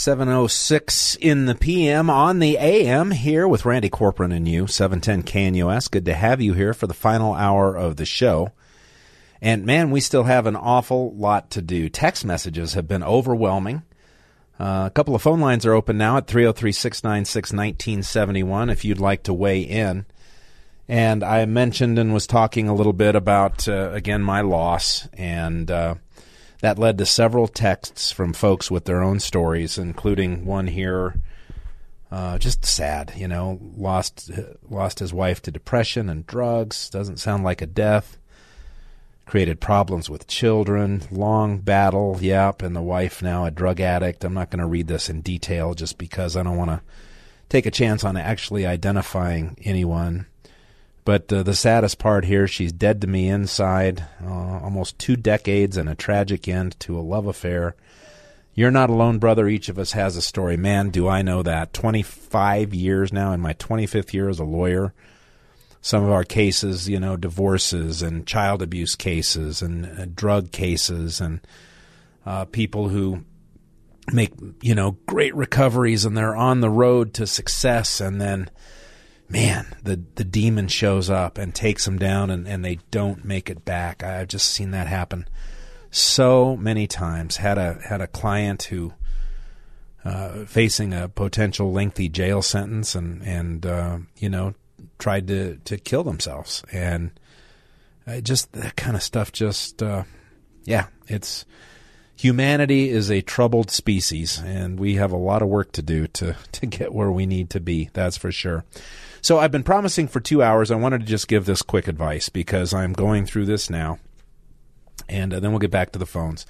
706 in the PM on the AM here with Randy Corporon and you, 710 KNUS. Good to have you here for the final hour of the show. And man, we still have an awful lot to do. Text messages have been overwhelming. Uh, a couple of phone lines are open now at 303 696 1971 if you'd like to weigh in. And I mentioned and was talking a little bit about, uh, again, my loss. And uh, that led to several texts from folks with their own stories, including one here. Uh, just sad, you know, lost lost his wife to depression and drugs. Doesn't sound like a death created problems with children, long battle, yep, and the wife now a drug addict. I'm not going to read this in detail just because I don't want to take a chance on actually identifying anyone. But uh, the saddest part here, she's dead to me inside. Uh, almost two decades and a tragic end to a love affair. You're not alone, brother. Each of us has a story. Man, do I know that. 25 years now, in my 25th year as a lawyer, some of our cases, you know, divorces and child abuse cases and uh, drug cases and uh, people who make, you know, great recoveries and they're on the road to success and then man, the the demon shows up and takes them down and, and they don't make it back. I've just seen that happen so many times. Had a had a client who uh, facing a potential lengthy jail sentence and and uh, you know tried to to kill themselves, and just that kind of stuff. Just uh, yeah, it's humanity is a troubled species, and we have a lot of work to do to to get where we need to be. That's for sure. So I've been promising for two hours. I wanted to just give this quick advice because I'm going through this now, and uh, then we'll get back to the phones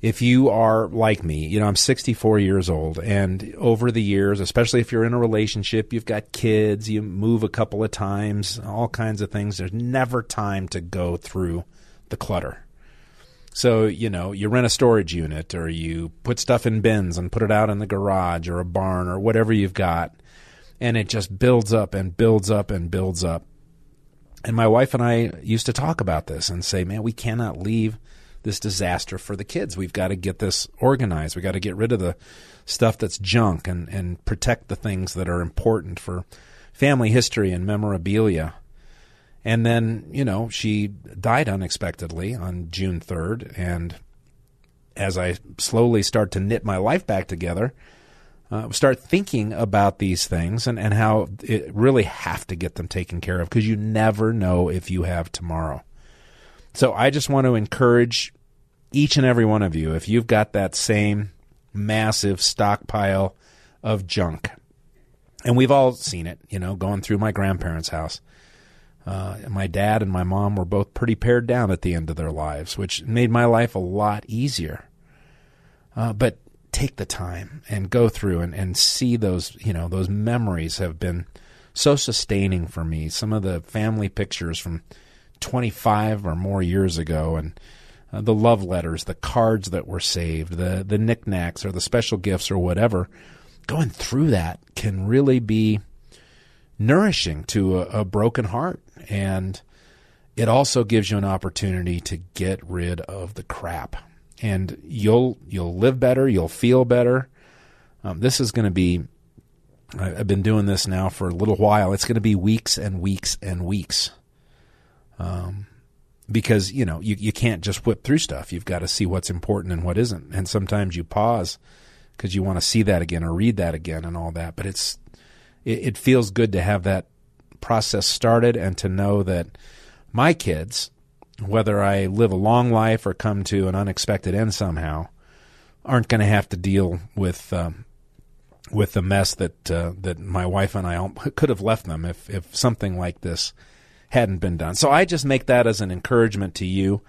if you are like me, you know, I'm 64 years old, and over the years, especially if you're in a relationship, you've got kids, you move a couple of times, all kinds of things, there's never time to go through the clutter. So, you know, you rent a storage unit or you put stuff in bins and put it out in the garage or a barn or whatever you've got, and it just builds up and builds up and builds up. And my wife and I used to talk about this and say, man, we cannot leave this disaster for the kids. We've got to get this organized. We've got to get rid of the stuff that's junk and, and protect the things that are important for family history and memorabilia. And then, you know, she died unexpectedly on June 3rd. And as I slowly start to knit my life back together, uh, start thinking about these things and, and how it really have to get them taken care of because you never know if you have tomorrow. So I just want to encourage each and every one of you, if you've got that same massive stockpile of junk, and we've all seen it, you know, going through my grandparents' house. Uh, my dad and my mom were both pretty pared down at the end of their lives, which made my life a lot easier. Uh, but take the time and go through and, and see those, you know, those memories have been so sustaining for me. Some of the family pictures from 25 or more years ago, and uh, the love letters, the cards that were saved, the the knickknacks or the special gifts or whatever, going through that can really be nourishing to a, a broken heart, and it also gives you an opportunity to get rid of the crap, and you'll you'll live better, you'll feel better. Um, this is going to be. I've been doing this now for a little while. It's going to be weeks and weeks and weeks um, because you know you you can't just whip through stuff. You've got to see what's important and what isn't, and sometimes you pause because you want to see that again or read that again and all that. But it's it, it feels good to have that process started and to know that my kids, whether I live a long life or come to an unexpected end somehow, aren't going to have to deal with um, with the mess that uh, that my wife and I could have left them if if something like this hadn't been done. So I just make that as an encouragement to you.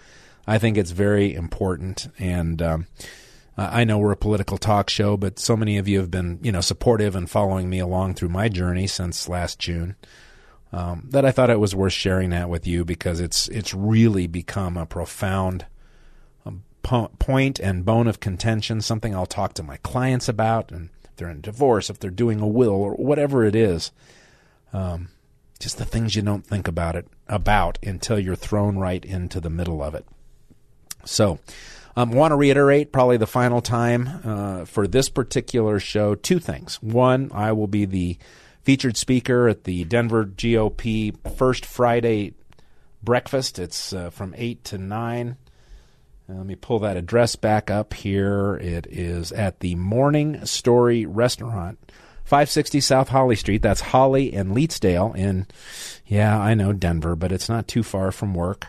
I think it's very important. And um, I know we're a political talk show, but so many of you have been, you know, supportive and following me along through my journey since last June. Um, that I thought it was worth sharing that with you because it's it's really become a profound um, po- point and bone of contention. Something I'll talk to my clients about, and if they're in divorce, if they're doing a will, or whatever it is. Um, just the things you don't think about it about until you're thrown right into the middle of it. So, um, want to reiterate, probably the final time uh, for this particular show, two things. One, I will be the featured speaker at the Denver GOP First Friday breakfast. It's uh, from 8 to 9. Uh, let me pull that address back up here. It is at the Morning Story Restaurant, 560 South Holly Street. That's Holly and Leetsdale in, yeah, I know Denver, but it's not too far from work.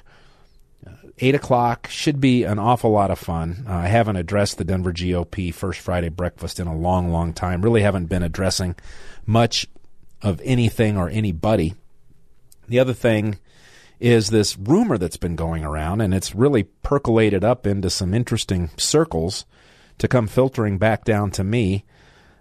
Uh, 8 o'clock should be an awful lot of fun. Uh, I haven't addressed the Denver GOP First Friday breakfast in a long, long time. Really haven't been addressing much of anything or anybody. The other thing is this rumor that's been going around, and it's really percolated up into some interesting circles to come filtering back down to me,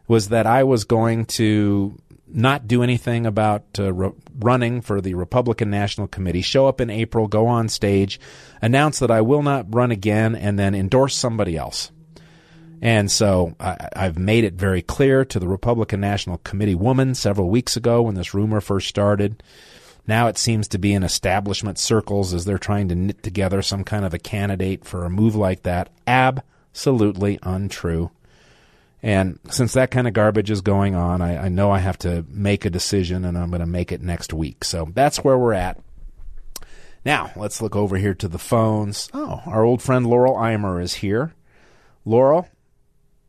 was that I was going to not do anything about uh, re- running for the Republican National Committee, show up in April, go on stage, announce that I will not run again, and then endorse somebody else. And so I, have made it very clear to the Republican National Committee woman several weeks ago when this rumor first started. Now it seems to be in establishment circles as they're trying to knit together some kind of a candidate for a move like that. Absolutely untrue. And since that kind of garbage is going on, I, I know I have to make a decision and I'm going to make it next week. So that's where we're at. Now, let's look over here to the phones. Oh, our old friend Laurel Imer is here. Laurel,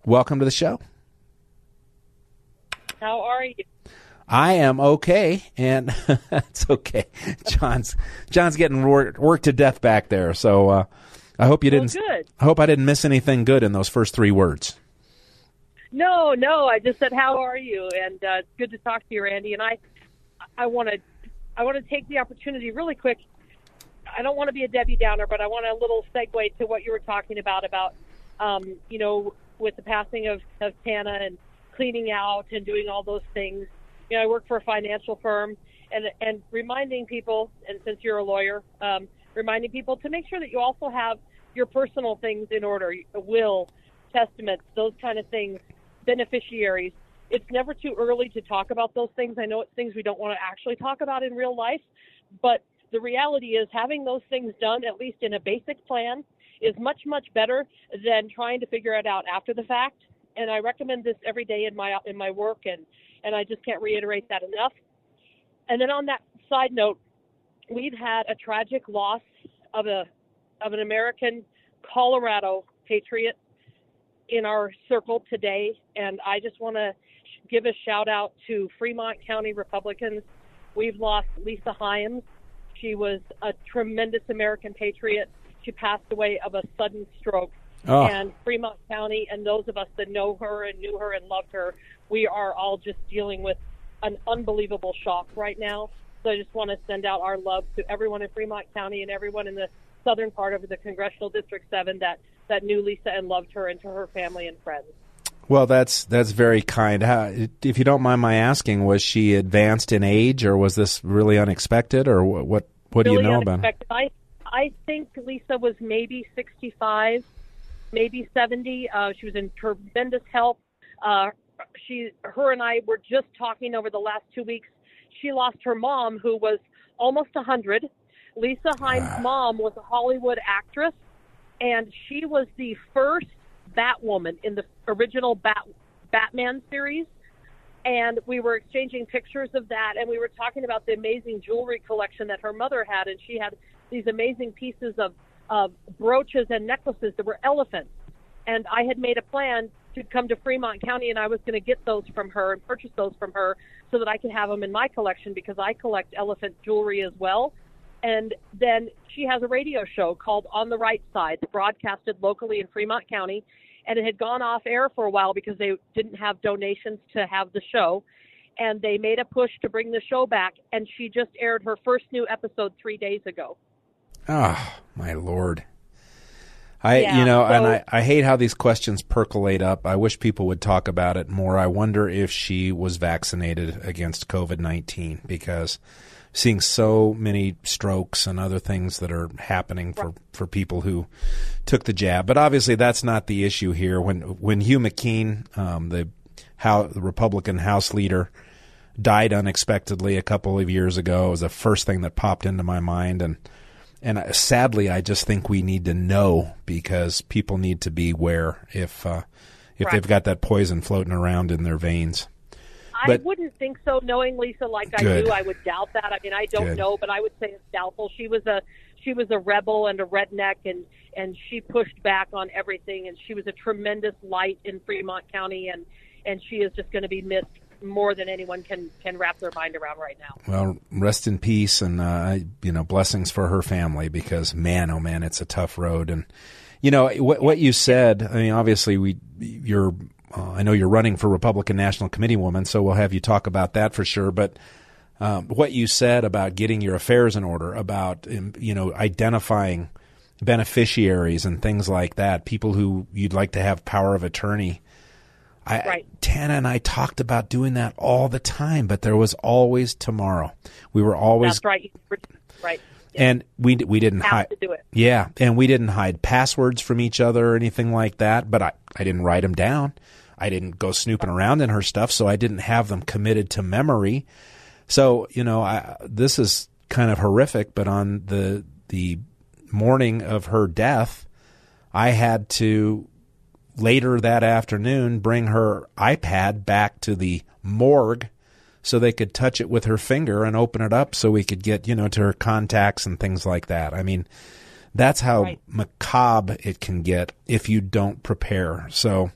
welcome to the show. How are you? I am okay, and it's okay. John's John's getting worked, worked to death back there, so uh, I hope you didn't. Well, I hope I didn't miss anything good in those first three words. No, no, I just said how are you, and uh, it's good to talk to you, Randy. And I, I want to, I want to take the opportunity really quick. I don't want to be a Debbie Downer, but I want a little segue to what you were talking about about, um, you know, with the passing of, of Tana and cleaning out and doing all those things. You know, I work for a financial firm and and reminding people, and since you're a lawyer, um, reminding people to make sure that you also have your personal things in order, will, testaments, those kind of things, beneficiaries. It's never too early to talk about those things. I know it's things we don't want to actually talk about in real life, but the reality is having those things done, at least in a basic plan, is much much better than trying to figure it out after the fact. And I recommend this every day in my in my work, and and I just can't reiterate that enough. And then on that side note, we've had a tragic loss of a of an American Colorado patriot in our circle today, and I just want to give a shout out to Fremont County Republicans. We've lost Lisa Hyams. She was a tremendous American patriot she passed away of a sudden stroke. Oh. And Fremont County and those of us that know her and knew her and loved her, we are all just dealing with an unbelievable shock right now. So I just want to send out our love to everyone in Fremont County and everyone in the southern part of the Congressional District 7 that, that knew Lisa and loved her and to her family and friends. Well, that's that's very kind. How, if you don't mind my asking, was she advanced in age, or was this really unexpected, or what? What, what really do you know about? I I think Lisa was maybe 65, maybe 70. Uh, she was in tremendous health. Uh, she, her, and I were just talking over the last two weeks. She lost her mom, who was almost 100. Lisa ah. mom was a Hollywood actress, and she was the first Batwoman in the original Bat Batman series. And we were exchanging pictures of that, and we were talking about the amazing jewelry collection that her mother had, and she had these amazing pieces of, of brooches and necklaces that were elephants. And I had made a plan to come to Fremont County and I was going to get those from her and purchase those from her so that I could have them in my collection because I collect elephant jewelry as well. And then she has a radio show called On the Right Side, broadcasted locally in Fremont County. And it had gone off air for a while because they didn't have donations to have the show. And they made a push to bring the show back. And she just aired her first new episode three days ago. Ah, oh, my lord. I, Yeah, you know, and I, I hate how these questions percolate up. I wish people would talk about it more. I wonder if she was vaccinated against COVID 19 because seeing so many strokes and other things that are happening for, for people who took the jab. But obviously, that's not the issue here. When, when Hugh McKean, um, the, how, the Republican House leader, died unexpectedly a couple of years ago, it was the first thing that popped into my mind. And, and I- sadly, I just think we need to know because people need to be aware if uh, if Right. they've got that poison floating around in their veins. I wouldn't think so, knowing Lisa like I Good. do. I would doubt that. I mean, I don't Good. know, but I would say it's doubtful. She was a she was a rebel and a redneck, and and she pushed back on everything, and she was a tremendous light in Fremont County, and and she is just going to be missed more than anyone can can wrap their mind around right now. Well, rest in peace, and uh, you know, blessings for her family because man, oh man, it's a tough road. And you know what what you said. I mean, obviously, we you're. Uh, I know you're running for Republican National Committee woman, so we'll have you talk about that for sure. But um, what you said about getting your affairs in order, about um, you know identifying beneficiaries and things like that, people who you'd like to have power of attorney. I, Right. Tana and I talked about doing that all the time, but there was always tomorrow. We were always That's right, right. and we we didn't hide. to do it. Yeah, and we didn't hide passwords from each other or anything like that. But I I didn't write them down. I didn't go snooping around in her stuff, so I didn't have them committed to memory. So you know, I, this is kind of horrific. But on the the morning of her death, I had to later that afternoon bring her iPad back to the morgue so they could touch it with her finger and open it up so we could get, you know, to her contacts and things like that. I mean, that's how Right. macabre it can get if you don't prepare. So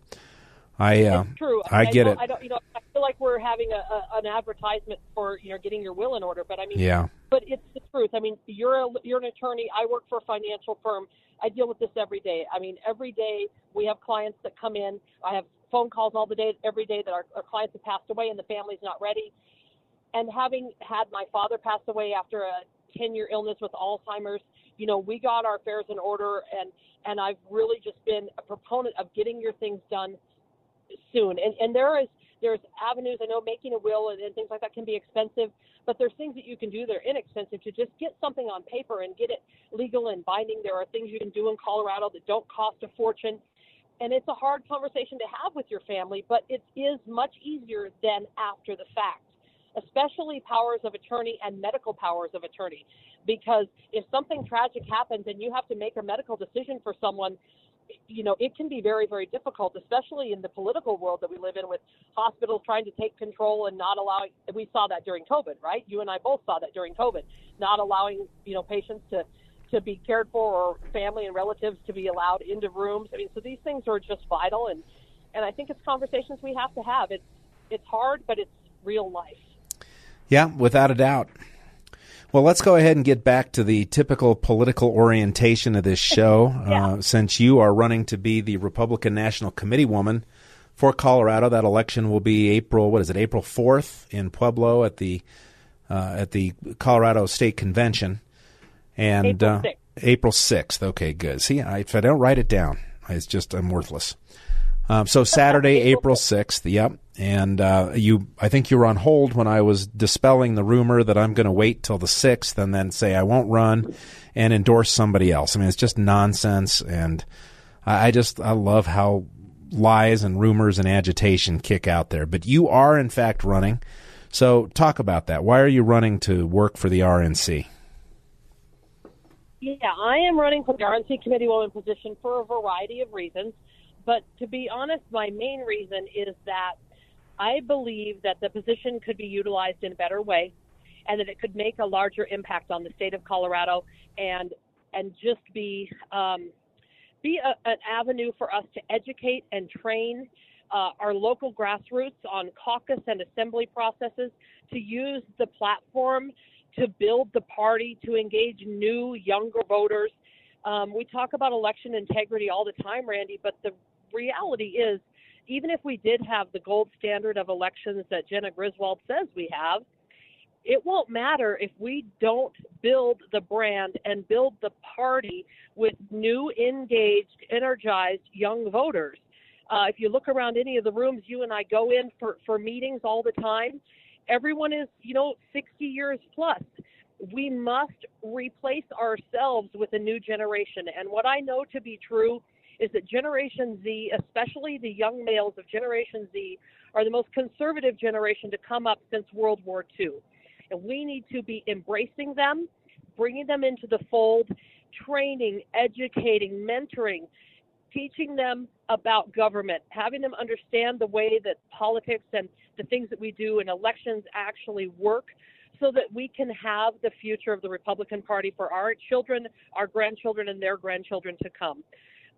I uh, It's true. I get don't, it. I don't. You know, I feel like we're having a, a, an advertisement for you know getting your will in order, but I mean, Yeah. But it's the truth. I mean, you're a, you're an attorney. I work for a financial firm. I deal with this every day. I mean, every day we have clients that come in. I have phone calls all the day, every day that our, our clients have passed away and the family's not ready. And having had my father pass away after a 10 year illness with Alzheimer's, you know, we got our affairs in order and, and I've really just been a proponent of getting your things done soon. And, and there is, there's avenues. I know making a will and, and things like that can be expensive, but there's things that you can do that are inexpensive to just get something on paper and get it legal and binding. There are things you can do in Colorado that don't cost a fortune. And it's a hard conversation to have with your family, but it is much easier than after the fact, especially powers of attorney and medical powers of attorney. Because if something tragic happens and you have to make a medical decision for someone, you know, it can be very, very difficult, especially in the political world that we live in with hospitals trying to take control and not allowing, we saw that during COVID, right? You and I both saw that during COVID, not allowing, you know, patients to, to be cared for or family and relatives to be allowed into rooms. I mean, so these things are just vital. And, and I think it's conversations we have to have. It's, it's hard, but it's real life. Yeah, without a doubt. Well, let's go ahead and get back to the typical political orientation of this show. Yeah. uh, since you are running to be the Republican National Committee woman for Colorado, that election will be April. What is it? April fourth in Pueblo at the uh, at the Colorado State Convention, and April uh, 6th. April sixth. Okay, good. See, I, if I don't write it down, it's just I'm worthless. Um, so Saturday, April sixth. Yep. And uh, you, I think you were on hold when I was dispelling the rumor that I'm going to wait till the sixth and then say I won't run and endorse somebody else. I mean, it's just nonsense, and I, I just I love how lies and rumors and agitation kick out there. But you are in fact running. So talk about that. Why are you running to work for the RNC? Yeah, I am running for the RNC committee woman position for a variety of reasons. But to be honest, my main reason is that I believe that the position could be utilized in a better way and that it could make a larger impact on the state of Colorado and and just be um, be a, an avenue for us to educate and train uh, our local grassroots on caucus and assembly processes to use the platform to build the party, to engage new, younger voters. Um, we talk about election integrity all the time, Randy, but the reality is, even if we did have the gold standard of elections that Jena Griswold says we have, it won't matter if we don't build the brand and build the party with new, engaged, energized young voters. Uh, if you look around any of the rooms you and I go in for, for meetings all the time, everyone is, you know, 60 years plus. We must replace ourselves with a new generation. And what I know to be true is that Generation Z, especially the young males of Generation Z, are the most conservative generation to come up since World War II. And we need to be embracing them, bringing them into the fold, training, educating, mentoring, teaching them about government, having them understand the way that politics and the things that we do in elections actually work so that we can have the future of the Republican Party for our children, our grandchildren, and their grandchildren to come.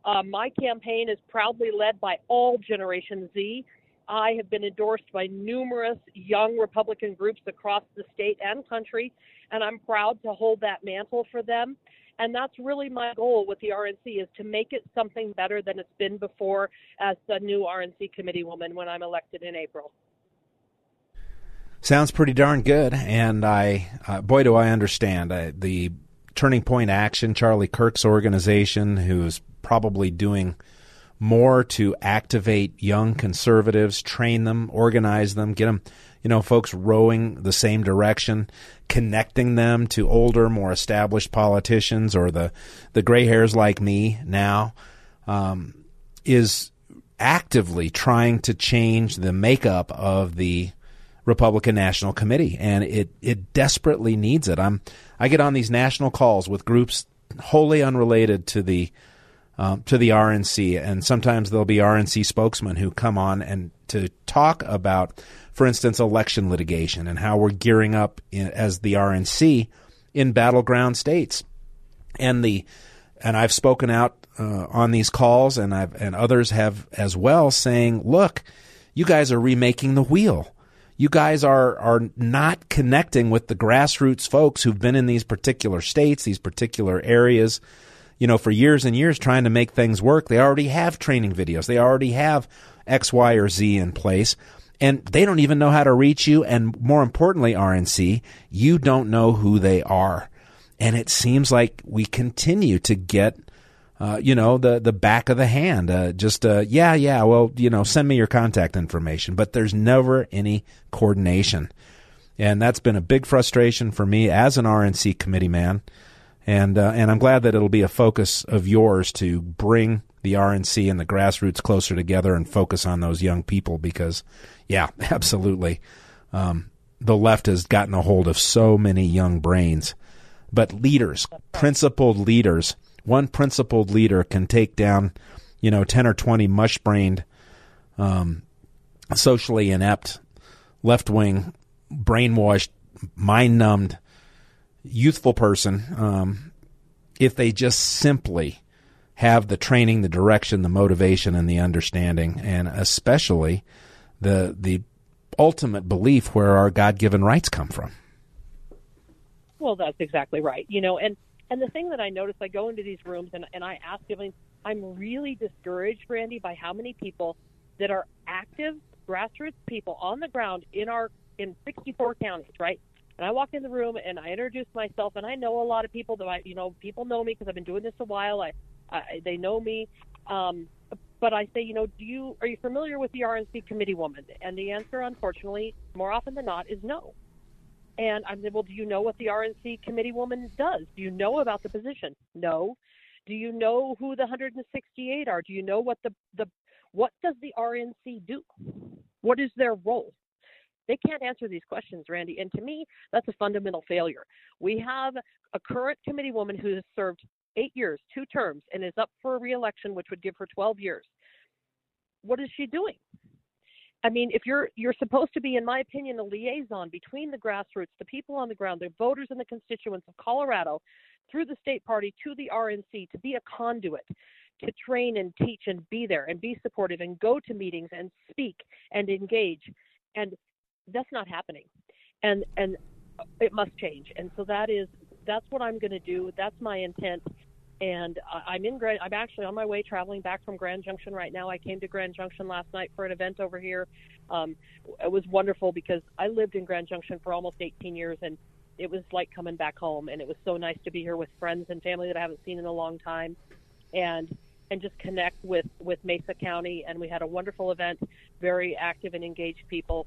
Uh, my campaign is proudly led by all Generation Z. I have been endorsed by numerous young Republican groups across the state and country, and I'm proud to hold that mantle for them. And that's really my goal with the RNC is to make it something better than it's been before as the new RNC committee woman when I'm elected in April. Sounds pretty darn good, and I, uh, boy, do I understand uh, the Turning Point Action, Charlie Kirk's organization, who's probably doing more to activate young conservatives, train them, organize them, get them, you know, folks rowing the same direction, connecting them to older, more established politicians or the the gray hairs like me now, um, is actively trying to change the makeup of the Republican National Committee, and it it desperately needs it. I'm I get on these national calls with groups wholly unrelated to the um, to the RNC, and sometimes there'll be RNC spokesmen who come on and to talk about, for instance, election litigation and how we're gearing up in, as the RNC in battleground states, and the and I've spoken out uh, on these calls, and I've and others have as well, saying, look, you guys are remaking the wheel. You guys are are not connecting with the grassroots folks who've been in these particular states, these particular areas you know, for years and years trying to make things work. They already have training videos. They already have X, Y, or Z in place. And they don't even know how to reach you. And more importantly, RNC, you don't know who they are. And it seems like we continue to get, uh, you know, the, the back of the hand. Uh, just, uh, yeah, yeah, well, you know, send me your contact information. But there's never any coordination. And that's been a big frustration for me as an RNC committee man and uh, and I'm glad that it'll be a focus of yours to bring the RNC and the grassroots closer together and focus on those young people because, yeah, absolutely, um, the left has gotten a hold of so many young brains, but leaders, principled leaders, one principled leader can take down, you know, ten or twenty mush brained, um, socially inept, left wing, brainwashed, mind numbed youthful person, um, if they just simply have the training, the direction, the motivation, and the understanding, and especially the the ultimate belief where our God given rights come from. Well, that's exactly right. You know, and and the thing that I notice, I go into these rooms and and I ask them, I'm really discouraged, Randy, by how many people that are active grassroots people on the ground in our in 64 counties, right? And I walk in the room and I introduce myself, and I know a lot of people that I, you know, people know me because I've been doing this a while. I, I they know me. Um, but I say, you know, do you are you familiar with the RNC committee woman? And the answer, unfortunately, more often than not, is no. And I said, well, do you know what the RNC committee woman does? Do you know about the position? No. Do you know who the 168 are? Do you know what the the what does the RNC do? What is their role? They can't answer these questions, Randy. And to me, that's a fundamental failure. We have a current committee woman who has served eight years, two terms, and is up for a reelection, which would give her 12 years. What is she doing? I mean, if you're you're supposed to be, in my opinion, a liaison between the grassroots, the people on the ground, the voters and the constituents of Colorado, through the state party to the RNC, to be a conduit, to train and teach and be there and be supportive and go to meetings and speak and engage. And that's not happening, and and it must change. And so that is that's what I'm going to do. That's my intent. and I'm in Grand. I'm actually on my way traveling back from Grand Junction right now. I came to Grand Junction last night for an event over here. Um, it was wonderful because I lived in Grand Junction for almost 18 years, and it was like coming back home. And it was so nice to be here with friends and family that I haven't seen in a long time, and and just connect with with Mesa County. And we had a wonderful event, very active and engaged people.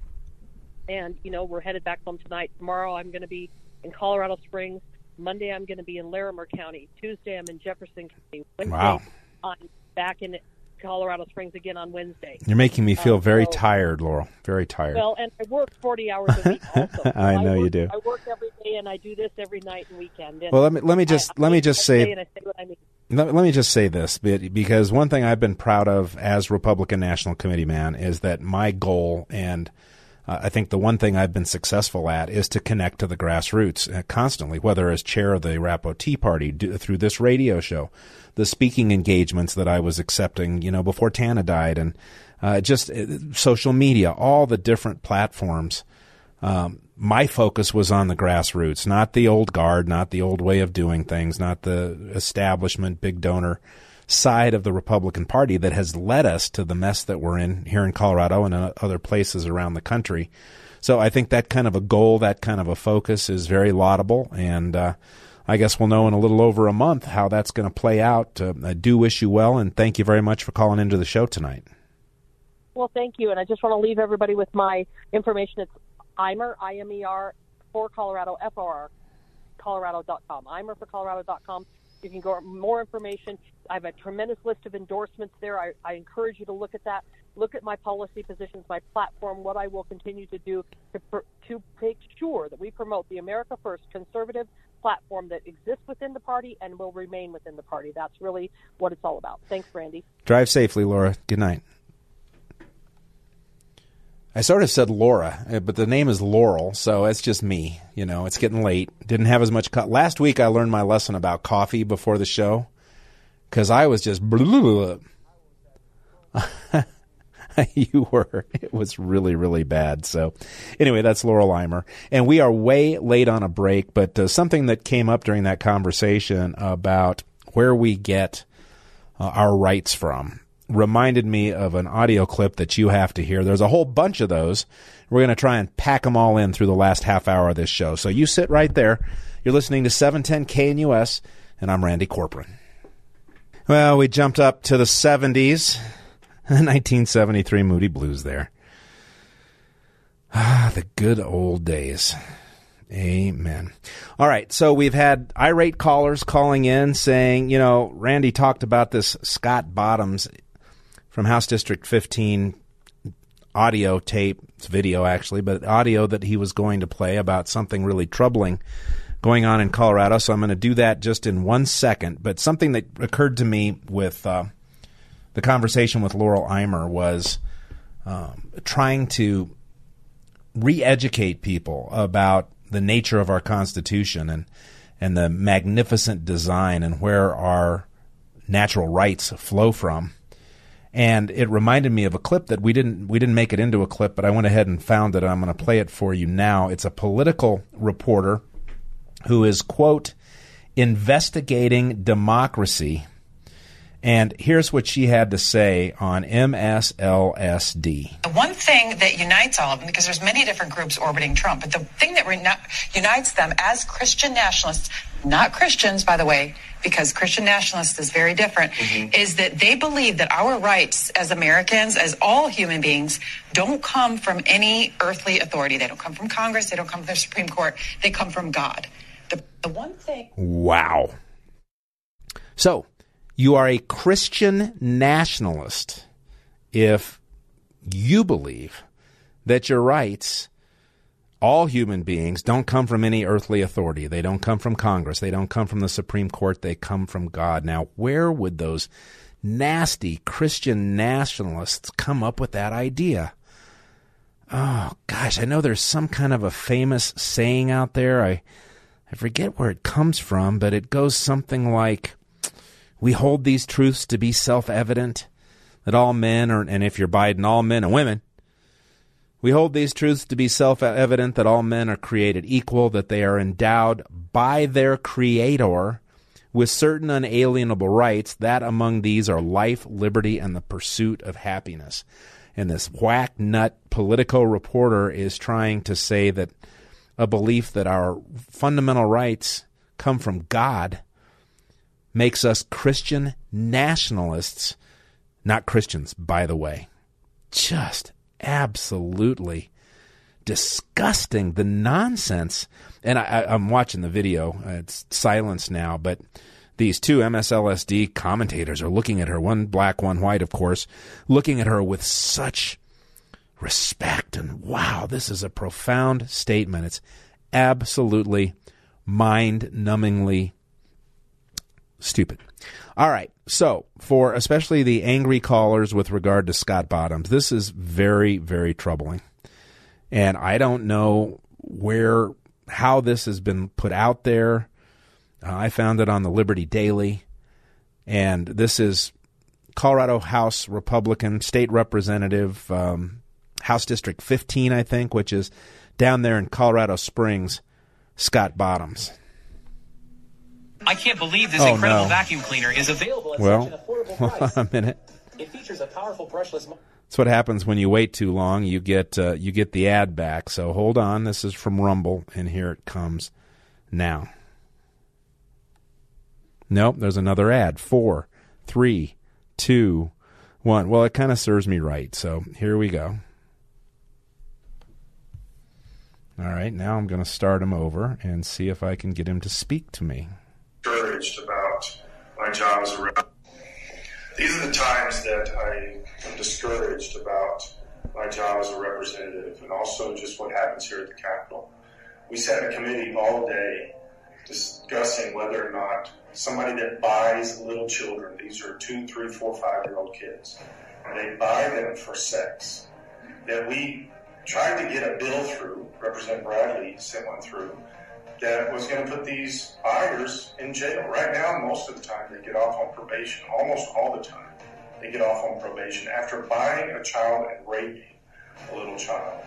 And you know, we're headed back home tonight. Tomorrow, I'm going to be in Colorado Springs Monday, I'm going to be in Larimer County. Tuesday, I'm in Jefferson County. Wednesday, wow. I'm back in Colorado Springs again on Wednesday. You're making me feel Um, very so- tired, Laurel. Very tired. Well, and I work 40 hours a week also. I know work, you do. I work every day, and I do this every night and weekend. And well, let me let me just I- I let me just say and I say what I mean. let, let me just say this because one thing I've been proud of as Republican National Committee man is that my goal and uh, I think the one thing I've been successful at is to connect to the grassroots uh, constantly, whether as chair of the Arapahoe Tea Party do, through this radio show, the speaking engagements that I was accepting, you know, before Tana died, and uh, just uh, social media, all the different platforms. Um, my focus was on the grassroots, not the old guard, not the old way of doing things, not the establishment, big donor side of the Republican Party that has led us to the mess that we're in here in Colorado and other places around the country. So I think that kind of a goal, that kind of a focus is very laudable. And uh, I guess we'll know in a little over a month how that's going to play out. Uh, I do wish you well, and thank you very much for calling into the show tonight. Well, thank you, and I just want to leave everybody with my information. It's Imer, I-M-E-R, for Colorado, F-O-R, Colorado.com. Imer for Colorado.com. You can go more information. I have a tremendous list of endorsements there. I, I encourage you to look at that. Look at my policy positions, my platform, what I will continue to do to, to make sure that we promote the America First conservative platform that exists within the party and will remain within the party. That's really what it's all about. Thanks, Randy. Drive safely, Laura. Good night. I sort of said Laura, uh, but the name is Laurel, so it's just me. You know, it's getting late. Didn't have as much. Co- Last week, I learned my lesson about coffee before the show because I was just. you were. It was really, really bad. So, anyway, that's Laurel Imer. And we are way late on a break, but uh, something that came up during that conversation about where we get uh, our rights from reminded me of an audio clip that you have to hear. There's a whole bunch of those. We're going to try and pack them all in through the last half hour of this show. So you sit right there. You're listening to 710 KNUS, and US, and I'm Randy Corporon. Well, we jumped up to the 70s, 1973 Moody Blues there. Ah, the good old days. Amen. All right. So we've had irate callers calling in saying, you know, Randy talked about this Scott Bottoms from House District 15 audio tape, it's video actually, but audio that he was going to play about something really troubling going on in Colorado. So I'm going to do that just in one second. But something that occurred to me with uh, the conversation with Laurel Imer was um, trying to re educate people about the nature of our Constitution and, and the magnificent design and where our natural rights flow from and it reminded me of a clip that we didn't we didn't make it into a clip, but I went ahead and found it. I'm going to play it for you now. It's a political reporter who is quote investigating democracy, and here's what she had to say on MSLSD. The one thing that unites all of them, because there's many different groups orbiting Trump, but the thing that rena- unites them as Christian nationalists, not Christians, by the way, because Christian nationalists is very different, mm-hmm. is that they believe that our rights as Americans, as all human beings, don't come from any earthly authority. They don't come from Congress. They don't come from the Supreme Court. They come from God. The, the one thing. Wow. So, you are a Christian nationalist if you believe that your rights, all human beings, don't come from any earthly authority. They don't come from Congress. They don't come from the Supreme Court. They come from God. Now, where would those nasty Christian nationalists come up with that idea? Oh, gosh, I know there's some kind of a famous saying out there. I. I forget where it comes from, but it goes something like We hold these truths to be self evident that all men are, and if you're Biden, all men and women. We hold these truths to be self evident that all men are created equal, that they are endowed by their Creator with certain unalienable rights, that among these are life, liberty, and the pursuit of happiness. And this whack nut Politico reporter is trying to say that a belief that our fundamental rights come from God makes us Christian nationalists, not Christians, by the way. Just absolutely disgusting. The nonsense. And I, am watching the video. Uh, it's silence now, but these two MSLSD commentators are looking at her, one black, one white, of course, looking at her with such respect. And wow, this is a profound statement. It's absolutely mind numbingly stupid. All right. So, for especially the angry callers with regard to Scott Bottoms, this is very, very troubling. And I don't know where, how this has been put out there. Uh, I found it on the Liberty Daily. And this is Colorado House Republican State Representative, um, House District 15, I think, which is down there in Colorado Springs, Scott Bottoms. I can't believe this oh, incredible no. vacuum cleaner is available at well, such an affordable price. A minute. It features a powerful brushless. That's what happens when you wait too long. You get uh, you get the ad back. So hold on. This is from Rumble, and here it comes now. Nope, there's another ad. Four, three, two, one. Well, it kind of serves me right. So here we go. All right, now I'm going to start him over and see if I can get him to speak to me discouraged about my job as a rep. These are the times that I am discouraged about my job as a representative and also just what happens here at the Capitol. We sat in a committee all day discussing whether or not somebody that buys little children, these are two, three, four, five year old kids, and they buy them for sex, that we tried to get a bill through, Representative Bradley sent one through, that was going to put these buyers in jail. Right now, most of the time, they get off on probation. Almost all the time, they get off on probation after buying a child and raping a little child.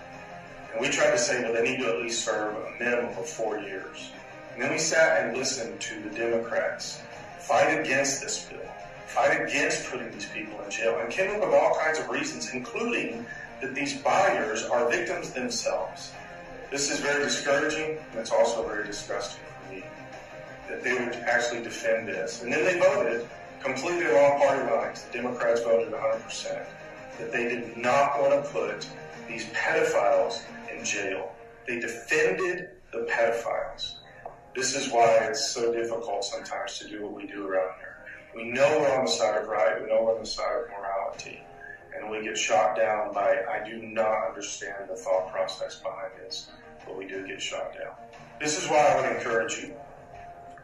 And we tried to say, well, they need to at least serve a minimum of four years. And then we sat and listened to the Democrats fight against this bill, fight against putting these people in jail, and came up with all kinds of reasons, including that these buyers are victims themselves. This is very discouraging, and it's also very disgusting for me that they would actually defend this. And then they voted completely along party lines. The Democrats voted 100% that they did not want to put these pedophiles in jail. They defended the pedophiles. This is why it's so difficult sometimes to do what we do around here. We know we're on the side of right, we know we're on the side of morality, and we get shot down by, I do not understand the thought process behind this but we do get shot down. This is why I would encourage you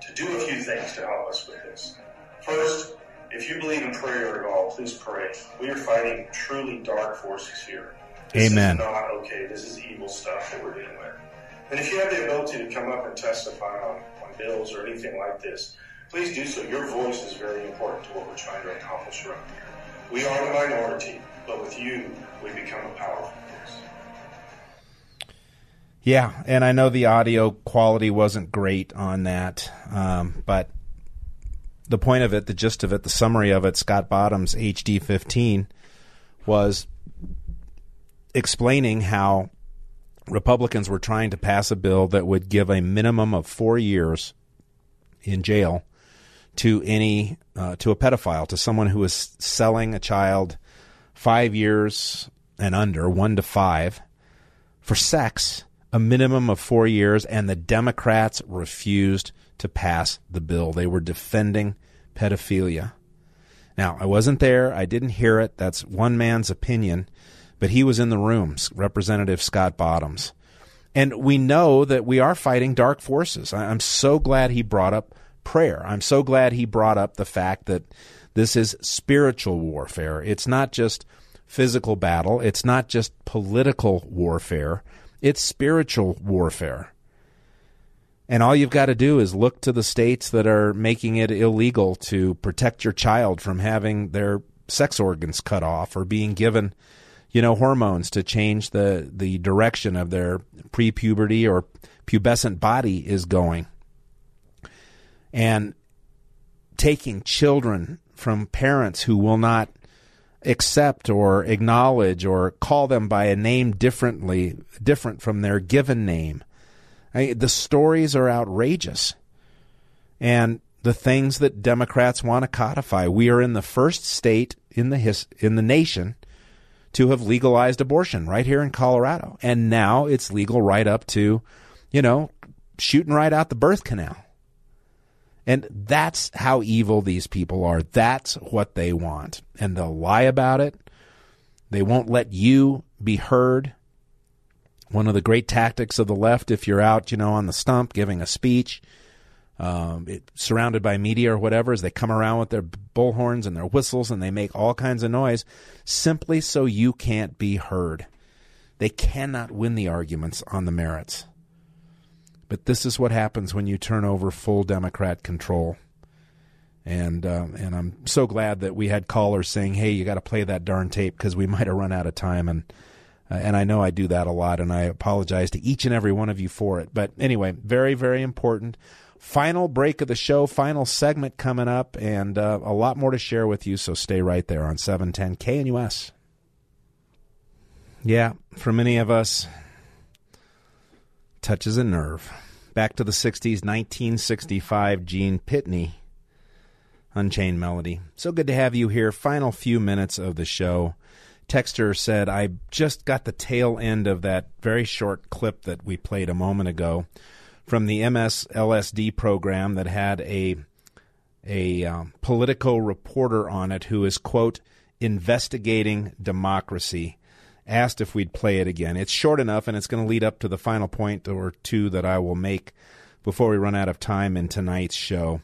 to do a few things to help us with this. First, if you believe in prayer at all, please pray. We are fighting truly dark forces here. This Amen. is not okay. This is evil stuff that we're dealing with. And if you have the ability to come up and testify on, on bills or anything like this, please do so. Your voice is very important to what we're trying to accomplish around here. We are the minority, but with you, we become a powerful force. yeah, and I know the audio quality wasn't great on that, um, but the point of it, the gist of it, the summary of it, Scott Bottoms HD 15 was explaining how Republicans were trying to pass a bill that would give a minimum of four years in jail to any uh, to a pedophile, to someone who is selling a child five years and under, one to five, for sex a minimum of four years, and the Democrats refused to pass the bill. They were defending pedophilia. Now, I wasn't there. I didn't hear it. That's one man's opinion, but he was in the room, Representative Scott Bottoms. And we know that we are fighting dark forces. I'm so glad he brought up prayer. I'm so glad he brought up the fact that this is spiritual warfare. It's not just physical battle, it's not just political warfare. It's spiritual warfare. And all you've got to do is look to the states that are making it illegal to protect your child from having their sex organs cut off or being given, you know, hormones to change the, the direction of their prepuberty or pubescent body is going. And taking children from parents who will not accept or acknowledge or call them by a name differently different from their given name. I, the stories are outrageous. And the things that Democrats want to codify. We are in the first state in the his, in the nation to have legalized abortion right here in Colorado. And now it's legal right up to, you know, shooting right out the birth canal. And that's how evil these people are. That's what they want. And they'll lie about it. They won't let you be heard. One of the great tactics of the left, if you're out, you know, on the stump giving a speech, um, it, surrounded by media or whatever, is they come around with their bullhorns and their whistles and they make all kinds of noise simply so you can't be heard. They cannot win the arguments on the merits. But this is what happens when you turn over full Democrat control. And uh, and I'm so glad that we had callers saying, "Hey, you got to play that darn tape because we might have run out of time." And uh, and I know I do that a lot, and I apologize to each and every one of you for it. But anyway, very very important. Final break of the show, final segment coming up, and uh, a lot more to share with you. So stay right there on 710 KNUS. Yeah, for many of us, touches a nerve. Back to the 60s, 1965, Gene Pitney, Unchained Melody. So good to have you here. Final few minutes of the show. Texter said, I just got the tail end of that very short clip that we played a moment ago from the MSLSD program that had a a um, Politico reporter on it who is quote investigating democracy asked if we'd play it again. It's short enough, and it's going to lead up to the final point or two that I will make before we run out of time in tonight's show.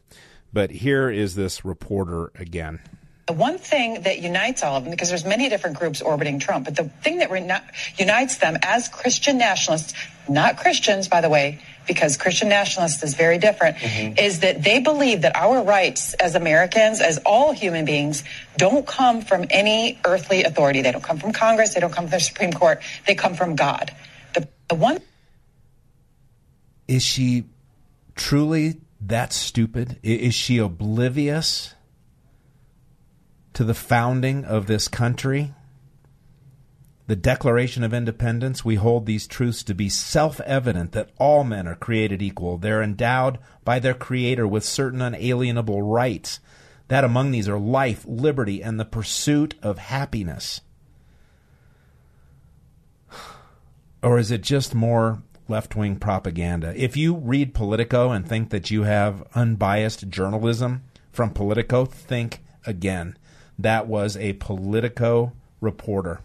But here is this reporter again. The one thing that unites all of them, because there's many different groups orbiting Trump, but the thing that unites them as Christian nationalists, not Christians, by the way, because Christian nationalists is very different, mm-hmm. is that they believe that our rights as Americans, as all human beings, don't come from any earthly authority. They don't come from Congress. They don't come from the Supreme Court. They come from God. The, the one. Is she truly that stupid? Is she oblivious to the founding of this country, the Declaration of Independence, we hold these truths to be self evident that all men are created equal. They're endowed by their Creator with certain unalienable rights. That among these are life, liberty, and the pursuit of happiness. Or is it just more left wing propaganda? If you read Politico and think that you have unbiased journalism from Politico, think again that was a Politico reporter.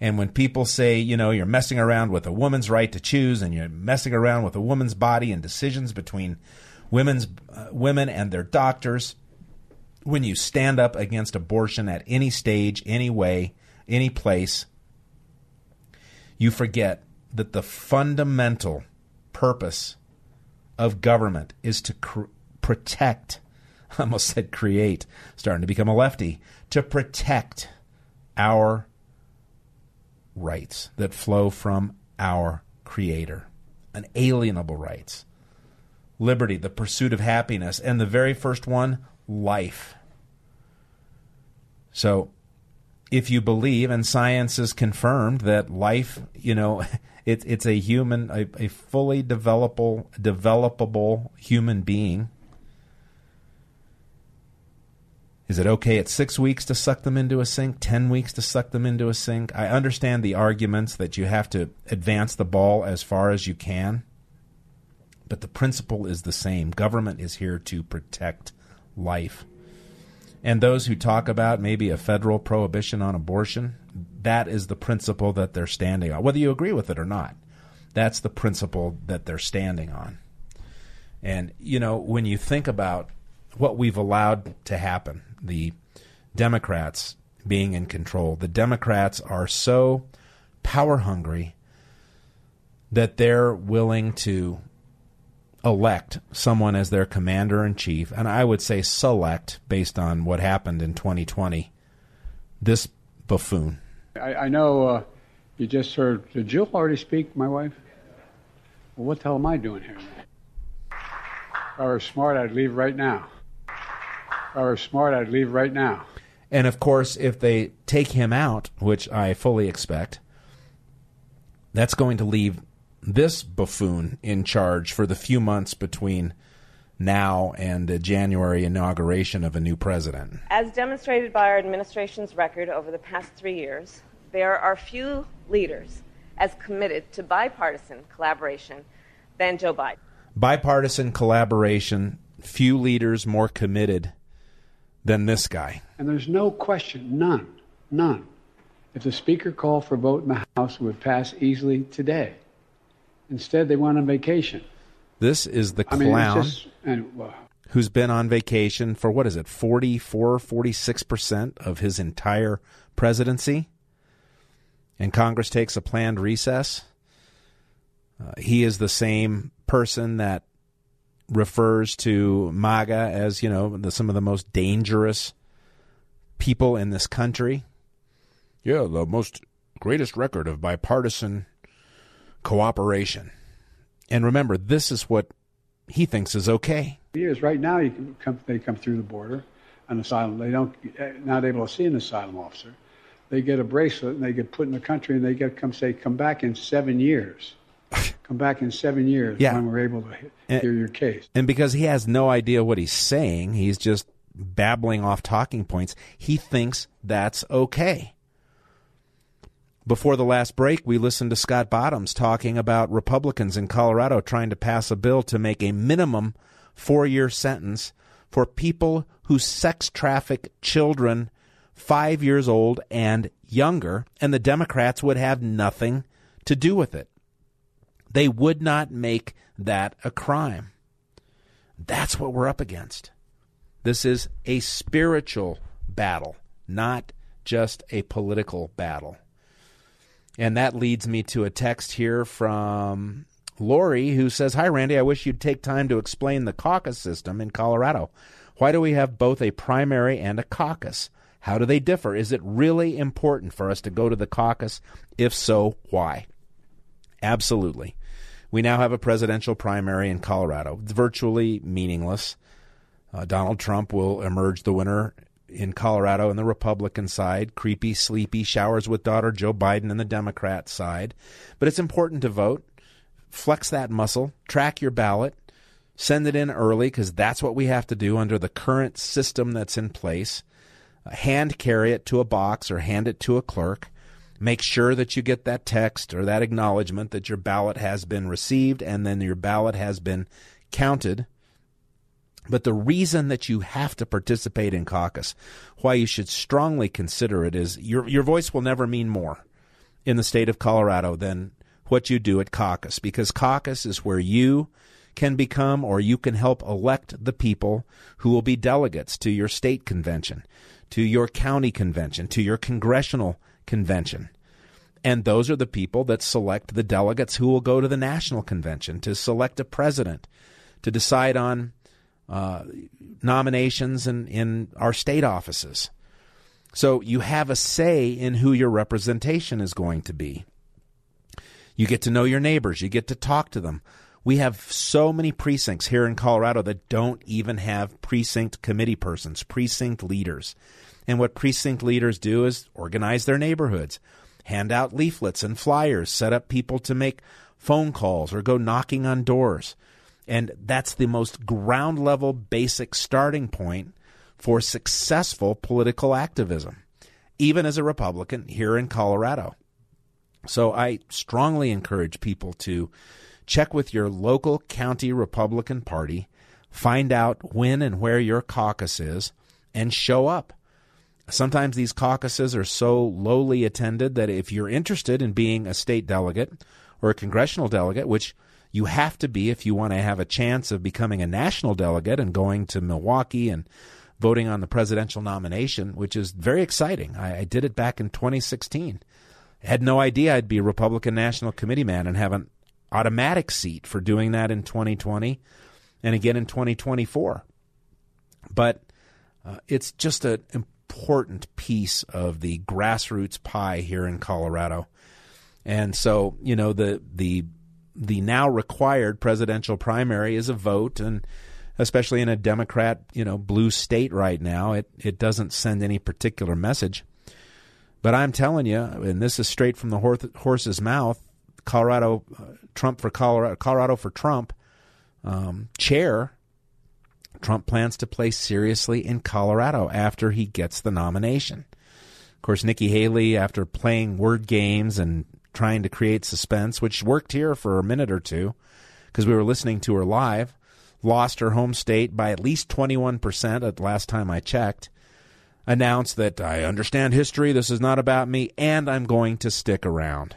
And when people say, you know, you're messing around with a woman's right to choose and you're messing around with a woman's body and decisions between women's uh, women and their doctors, when you stand up against abortion at any stage, any way, any place, you forget that the fundamental purpose of government is to cr- protect I almost said create, starting to become a lefty, to protect our rights that flow from our Creator, unalienable rights, liberty, the pursuit of happiness, and the very first one, life. So, if you believe, and science has confirmed that life, you know, it, it's a human, a, a fully developable, developable human being Is it okay at six weeks to suck them into a sink, 10 weeks to suck them into a sink? I understand the arguments that you have to advance the ball as far as you can, but the principle is the same. Government is here to protect life. And those who talk about maybe a federal prohibition on abortion, that is the principle that they're standing on, whether you agree with it or not. That's the principle that they're standing on. And, you know, when you think about what we've allowed to happen. The Democrats being in control. The Democrats are so power hungry that they're willing to elect someone as their commander in chief, and I would say select based on what happened in 2020. This buffoon. I, I know uh, you just heard. Did Jill already speak, my wife? Well, what the hell am I doing here? If I were smart, I'd leave right now. I were smart, I'd leave right now. And of course, if they take him out, which I fully expect, that's going to leave this buffoon in charge for the few months between now and the January inauguration of a new president. As demonstrated by our administration's record over the past three years, there are few leaders as committed to bipartisan collaboration than Joe Biden. Bipartisan collaboration, few leaders more committed than this guy. And there's no question, none, none. If the Speaker called for a vote in the House, it would pass easily today. Instead, they went on vacation. This is the clown I mean, just, and, who's been on vacation for what is it, 44, 46% of his entire presidency? And Congress takes a planned recess. Uh, he is the same person that refers to MAGA as, you know, the, some of the most dangerous people in this country. Yeah, the most greatest record of bipartisan cooperation. And remember, this is what he thinks is okay. Years right now, you come, they come through the border, an asylum. They don't eh, not able to see an asylum officer. They get a bracelet and they get put in the country and they get come say come back in seven years. Come back in seven years yeah. when we're able to and, hear your case. And because he has no idea what he's saying, he's just babbling off talking points. He thinks that's okay. Before the last break, we listened to Scott Bottoms talking about Republicans in Colorado trying to pass a bill to make a minimum four year sentence for people who sex traffic children five years old and younger, and the Democrats would have nothing to do with it. They would not make that a crime. That's what we're up against. This is a spiritual battle, not just a political battle. And that leads me to a text here from Lori who says, Hi, Randy. I wish you'd take time to explain the caucus system in Colorado. Why do we have both a primary and a caucus? How do they differ? Is it really important for us to go to the caucus? If so, why? Absolutely. We now have a presidential primary in Colorado. Virtually meaningless. Uh, Donald Trump will emerge the winner in Colorado on the Republican side, creepy, sleepy, showers with daughter Joe Biden on the Democrat side. But it's important to vote. Flex that muscle, track your ballot, send it in early because that's what we have to do under the current system that's in place. Uh, hand carry it to a box or hand it to a clerk. Make sure that you get that text or that acknowledgement that your ballot has been received and then your ballot has been counted. But the reason that you have to participate in caucus, why you should strongly consider it, is your your voice will never mean more in the state of Colorado than what you do at caucus, because caucus is where you can become or you can help elect the people who will be delegates to your state convention, to your county convention, to your congressional convention. And those are the people that select the delegates who will go to the national convention to select a president, to decide on uh, nominations in, in our state offices. So you have a say in who your representation is going to be. You get to know your neighbors, you get to talk to them. We have so many precincts here in Colorado that don't even have precinct committee persons, precinct leaders. And what precinct leaders do is organize their neighborhoods, hand out leaflets and flyers, set up people to make phone calls or go knocking on doors. And that's the most ground level, basic starting point for successful political activism, even as a Republican here in Colorado. So I strongly encourage people to check with your local county Republican Party, find out when and where your caucus is, and show up. Sometimes these caucuses are so lowly attended that if you're interested in being a state delegate or a congressional delegate, which you have to be if you want to have a chance of becoming a national delegate and going to Milwaukee and voting on the presidential nomination, which is very exciting. I, I did it back in 2016. I had no idea I'd be a Republican National Committee man and have an automatic seat for doing that in 2020 and again in 2024. But uh, it's just an important piece of the grassroots pie here in Colorado. And so, you know, the the the now required presidential primary is a vote, and especially in a Democrat, you know, blue state right now. It it doesn't send any particular message. But I'm telling you, and this is straight from the horse's mouth, Colorado, uh, Trump for Colorado, Colorado for Trump um, chair, Trump plans to play seriously in Colorado after he gets the nomination. Of course, Nikki Haley, after playing word games and trying to create suspense, which worked here for a minute or two because we were listening to her live, lost her home state by at least 21% at the last time I checked, announced that I understand history, this is not about me, and I'm going to stick around.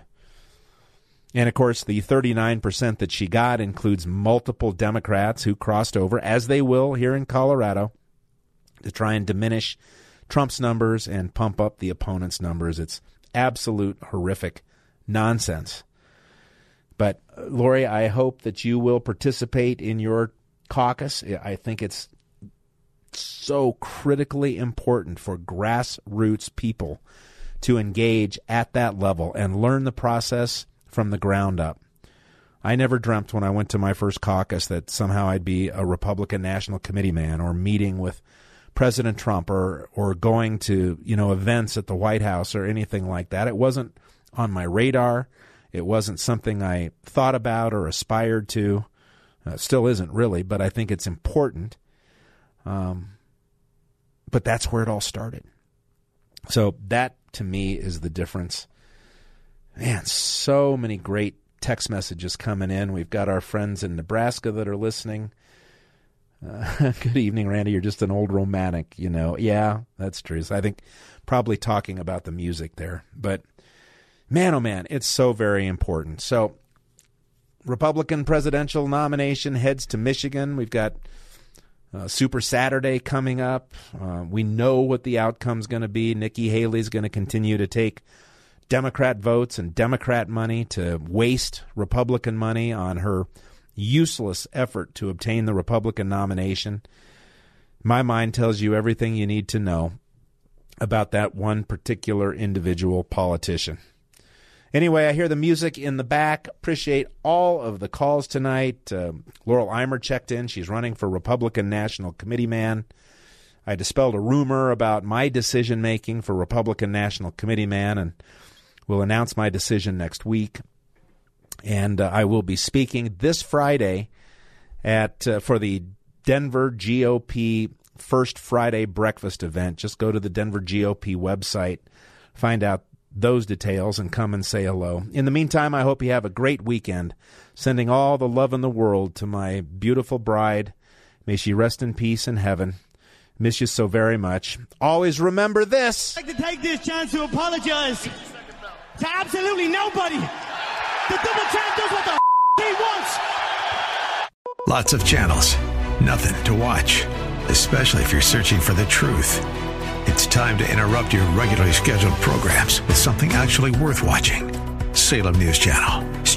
And of course, the 39% that she got includes multiple Democrats who crossed over, as they will here in Colorado, to try and diminish Trump's numbers and pump up the opponent's numbers. It's absolute horrific nonsense. But, uh, Lori, I hope that you will participate in your caucus. I think it's so critically important for grassroots people to engage at that level and learn the process from the ground up. I never dreamt when I went to my first caucus that somehow I'd be a Republican National Committee man or meeting with President Trump or or going to, you know, events at the White House or anything like that. It wasn't on my radar. It wasn't something I thought about or aspired to. Uh, still isn't really, but I think it's important. Um, but that's where it all started. So that to me is the difference. Man, so many great text messages coming in. We've got our friends in Nebraska that are listening. Uh, good evening, Randy. You're just an old romantic, you know. Yeah, that's true. So I think probably talking about the music there. But man, oh man, it's so very important. So, Republican presidential nomination heads to Michigan. We've got uh, Super Saturday coming up. Uh, we know what the outcome's going to be. Nikki Haley's going to continue to take Democrat votes and Democrat money to waste Republican money on her useless effort to obtain the Republican nomination. My mind tells you everything you need to know about that one particular individual politician. Anyway, I hear the music in the back. Appreciate all of the calls tonight. Uh, Laurel Imer checked in. She's running for Republican National Committee man. I dispelled a rumor about my decision making for Republican National Committee man and will announce my decision next week. And uh, I will be speaking this Friday at uh, for the Denver GOP First Friday Breakfast event. Just go to the Denver GOP website, find out those details, and come and say hello. In the meantime, I hope you have a great weekend. Sending all the love in the world to my beautiful bride. May she rest in peace in heaven. Miss you so very much. Always remember this. I'd like to take this chance to apologize to absolutely nobody. The double champ does what the he wants. Lots of channels, nothing to watch, especially if you're searching for the truth. It's time to interrupt your regularly scheduled programs with something actually worth watching. Salem News Channel.